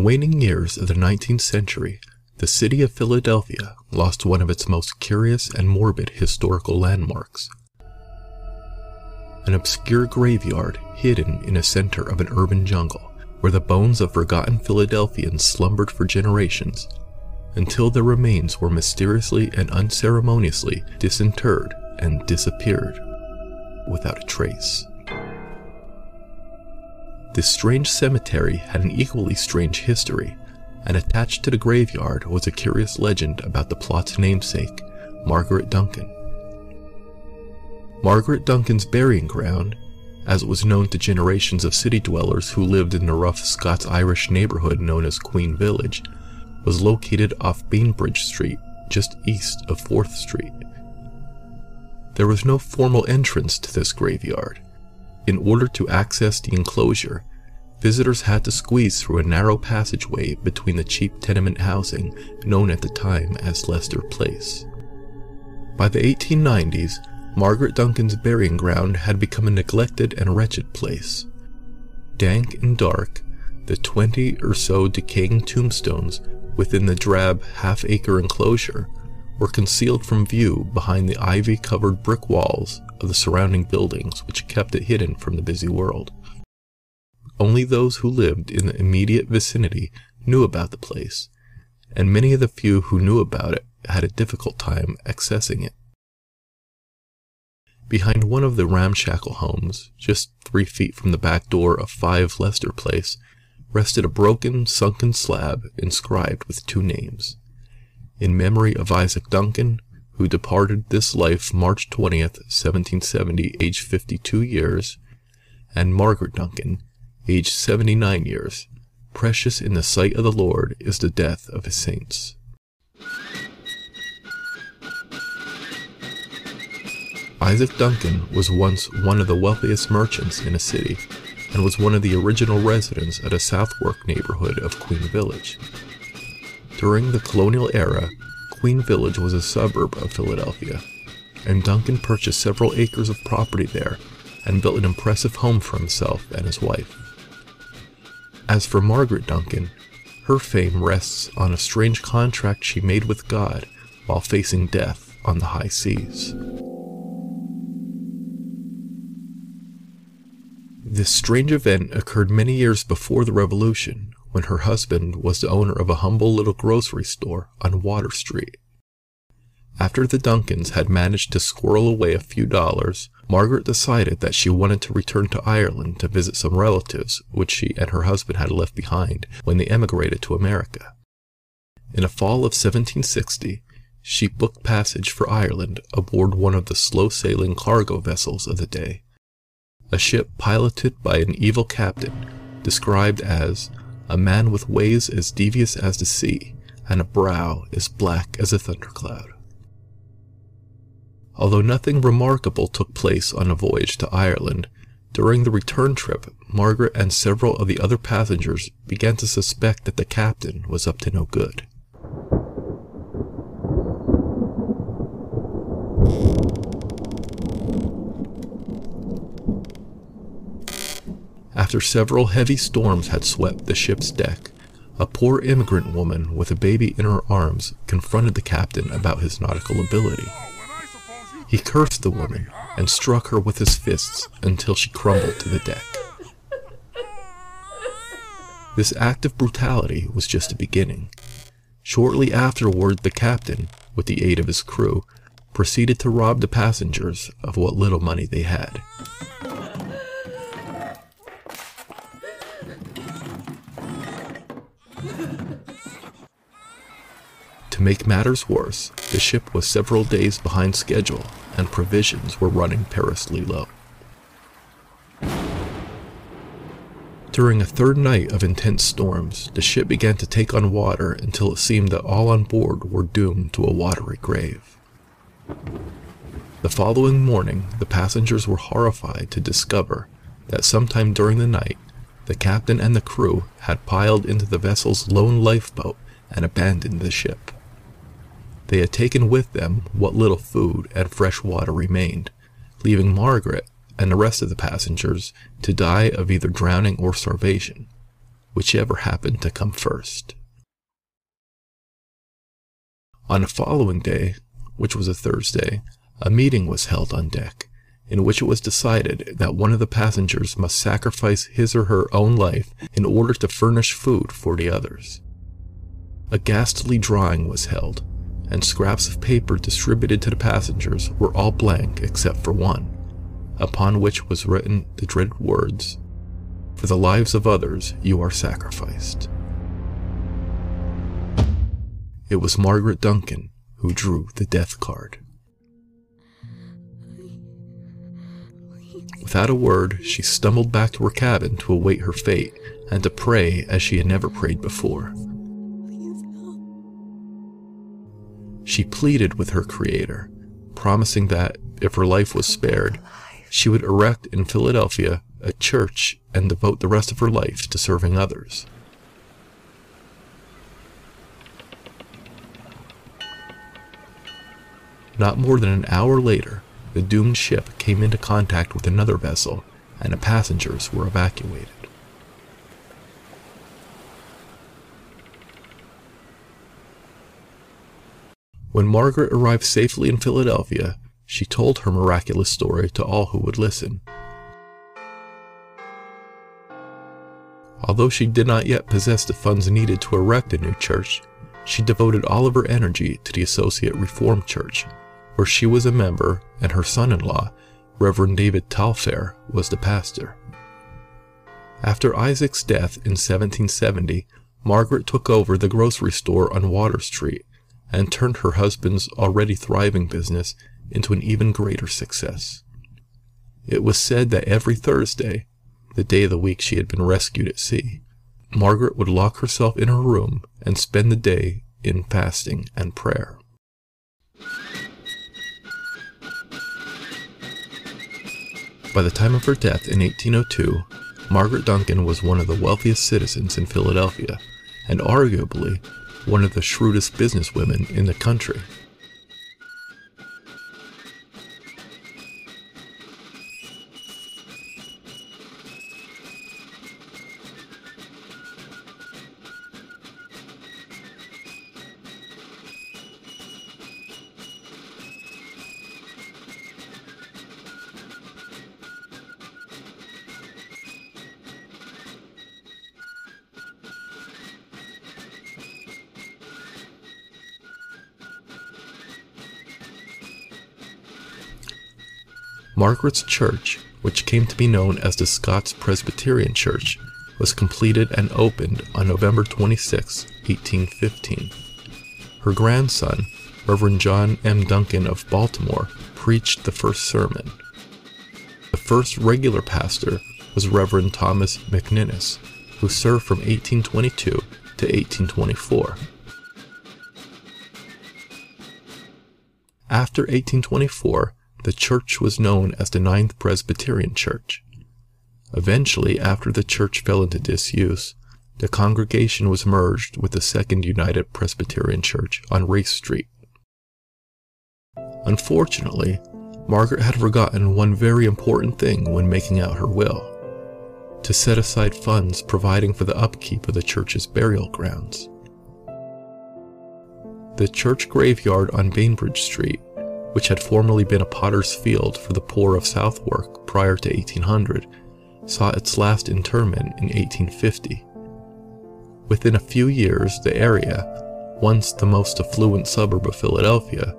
In the waning years of the 19th century, the city of Philadelphia lost one of its most curious and morbid historical landmarks. An obscure graveyard hidden in the center of an urban jungle, where the bones of forgotten Philadelphians slumbered for generations, until their remains were mysteriously and unceremoniously disinterred and disappeared without a trace. This strange cemetery had an equally strange history, and attached to the graveyard was a curious legend about the plot's namesake, Margaret Duncan. Margaret Duncan's burying ground, as it was known to generations of city dwellers who lived in the rough Scots Irish neighborhood known as Queen Village, was located off Bainbridge Street, just east of 4th Street. There was no formal entrance to this graveyard. In order to access the enclosure, visitors had to squeeze through a narrow passageway between the cheap tenement housing known at the time as Leicester Place. By the 1890s, Margaret Duncan's burying ground had become a neglected and wretched place. Dank and dark, the 20 or so decaying tombstones within the drab half acre enclosure were concealed from view behind the ivy covered brick walls of the surrounding buildings, which kept it hidden from the busy world. Only those who lived in the immediate vicinity knew about the place, and many of the few who knew about it had a difficult time accessing it. Behind one of the ramshackle homes, just three feet from the back door of 5 Leicester Place, rested a broken, sunken slab inscribed with two names. In memory of Isaac Duncan, who departed this life March 20th, 1770, aged 52 years, and Margaret Duncan, aged 79 years. Precious in the sight of the Lord is the death of his saints. Isaac Duncan was once one of the wealthiest merchants in a city and was one of the original residents of a Southwark neighborhood of Queen Village. During the colonial era, Queen Village was a suburb of Philadelphia, and Duncan purchased several acres of property there and built an impressive home for himself and his wife. As for Margaret Duncan, her fame rests on a strange contract she made with God while facing death on the high seas. This strange event occurred many years before the Revolution, when her husband was the owner of a humble little grocery store on Water Street. After the Duncans had managed to squirrel away a few dollars, Margaret decided that she wanted to return to Ireland to visit some relatives which she and her husband had left behind when they emigrated to America. In the fall of 1760, she booked passage for Ireland aboard one of the slow sailing cargo vessels of the day, a ship piloted by an evil captain described as a man with ways as devious as the sea and a brow as black as a thundercloud. Although nothing remarkable took place on the voyage to Ireland, during the return trip, Margaret and several of the other passengers began to suspect that the captain was up to no good. After several heavy storms had swept the ship's deck, a poor immigrant woman with a baby in her arms confronted the captain about his nautical ability. He cursed the woman and struck her with his fists until she crumbled to the deck. This act of brutality was just a beginning. Shortly afterward, the captain, with the aid of his crew, proceeded to rob the passengers of what little money they had. To make matters worse, the ship was several days behind schedule and provisions were running perilously low. During a third night of intense storms, the ship began to take on water until it seemed that all on board were doomed to a watery grave. The following morning, the passengers were horrified to discover that sometime during the night, the captain and the crew had piled into the vessel's lone lifeboat and abandoned the ship. They had taken with them what little food and fresh water remained, leaving Margaret and the rest of the passengers to die of either drowning or starvation. whichever happened to come first. On the following day, which was a Thursday, a meeting was held on deck, in which it was decided that one of the passengers must sacrifice his or her own life in order to furnish food for the others. A ghastly drawing was held, and scraps of paper distributed to the passengers were all blank except for one, upon which was written the dreaded words, For the lives of others you are sacrificed. It was Margaret Duncan who drew the death card. Without a word, she stumbled back to her cabin to await her fate and to pray as she had never prayed before. She pleaded with her Creator, promising that, if her life was spared, she would erect in Philadelphia a church and devote the rest of her life to serving others. Not more than an hour later, the doomed ship came into contact with another vessel, and the passengers were evacuated. When Margaret arrived safely in Philadelphia, she told her miraculous story to all who would listen. Although she did not yet possess the funds needed to erect a new church, she devoted all of her energy to the Associate Reformed Church, where she was a member and her son in law, Reverend David Telfair, was the pastor. After Isaac's death in 1770, Margaret took over the grocery store on Water Street and turned her husband's already thriving business into an even greater success. It was said that every Thursday, the day of the week she had been rescued at sea, Margaret would lock herself in her room and spend the day in fasting and prayer. By the time of her death in 1802, Margaret Duncan was one of the wealthiest citizens in Philadelphia, and arguably one of the shrewdest businesswomen in the country. Margaret's church, which came to be known as the Scots Presbyterian Church, was completed and opened on November 26, 1815. Her grandson, Reverend John M. Duncan of Baltimore, preached the first sermon. The first regular pastor was Reverend Thomas McNinnis, who served from 1822 to 1824. After 1824, the church was known as the Ninth Presbyterian Church. Eventually, after the church fell into disuse, the congregation was merged with the Second United Presbyterian Church on Race Street. Unfortunately, Margaret had forgotten one very important thing when making out her will to set aside funds providing for the upkeep of the church's burial grounds. The church graveyard on Bainbridge Street which had formerly been a potter's field for the poor of Southwark prior to 1800, saw its last interment in 1850. Within a few years, the area, once the most affluent suburb of Philadelphia,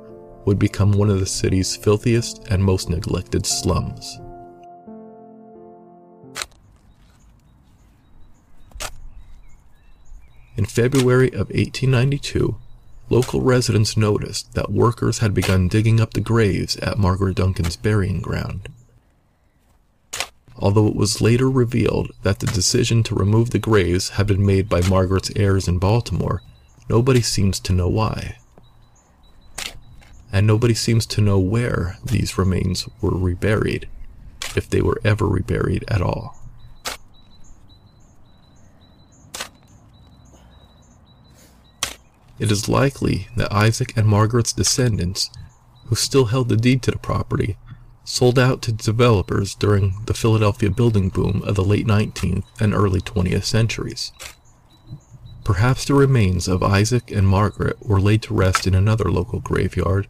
would become one of the city's filthiest and most neglected slums. In February of 1892, local residents noticed that workers had begun digging up the graves at Margaret Duncan's burying ground. Although it was later revealed that the decision to remove the graves had been made by Margaret's heirs in Baltimore, nobody seems to know why. And nobody seems to know where these remains were reburied, if they were ever reburied at all. It is likely that Isaac and Margaret's descendants, who still held the deed to the property, sold out to developers during the Philadelphia building boom of the late 19th and early 20th centuries. Perhaps the remains of Isaac and Margaret were laid to rest in another local graveyard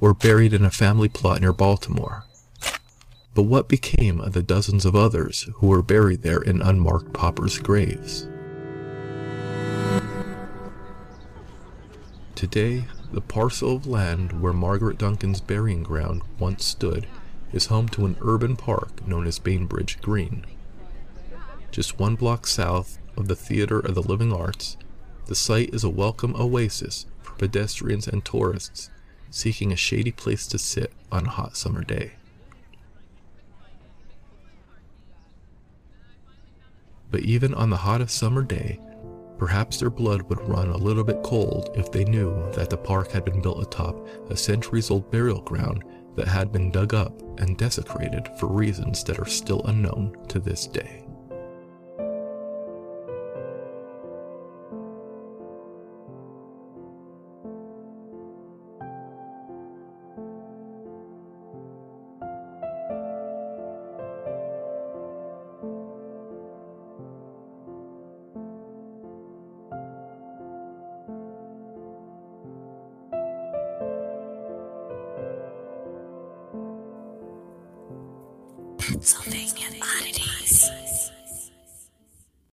or buried in a family plot near Baltimore. But what became of the dozens of others who were buried there in unmarked paupers' graves? Today, the parcel of land where Margaret Duncan's burying ground once stood is home to an urban park known as Bainbridge Green. Just one block south of the Theater of the Living Arts, the site is a welcome oasis for pedestrians and tourists seeking a shady place to sit on a hot summer day. But even on the hottest summer day, Perhaps their blood would run a little bit cold if they knew that the park had been built atop a centuries old burial ground that had been dug up and desecrated for reasons that are still unknown to this day. Pennsylvania oddities.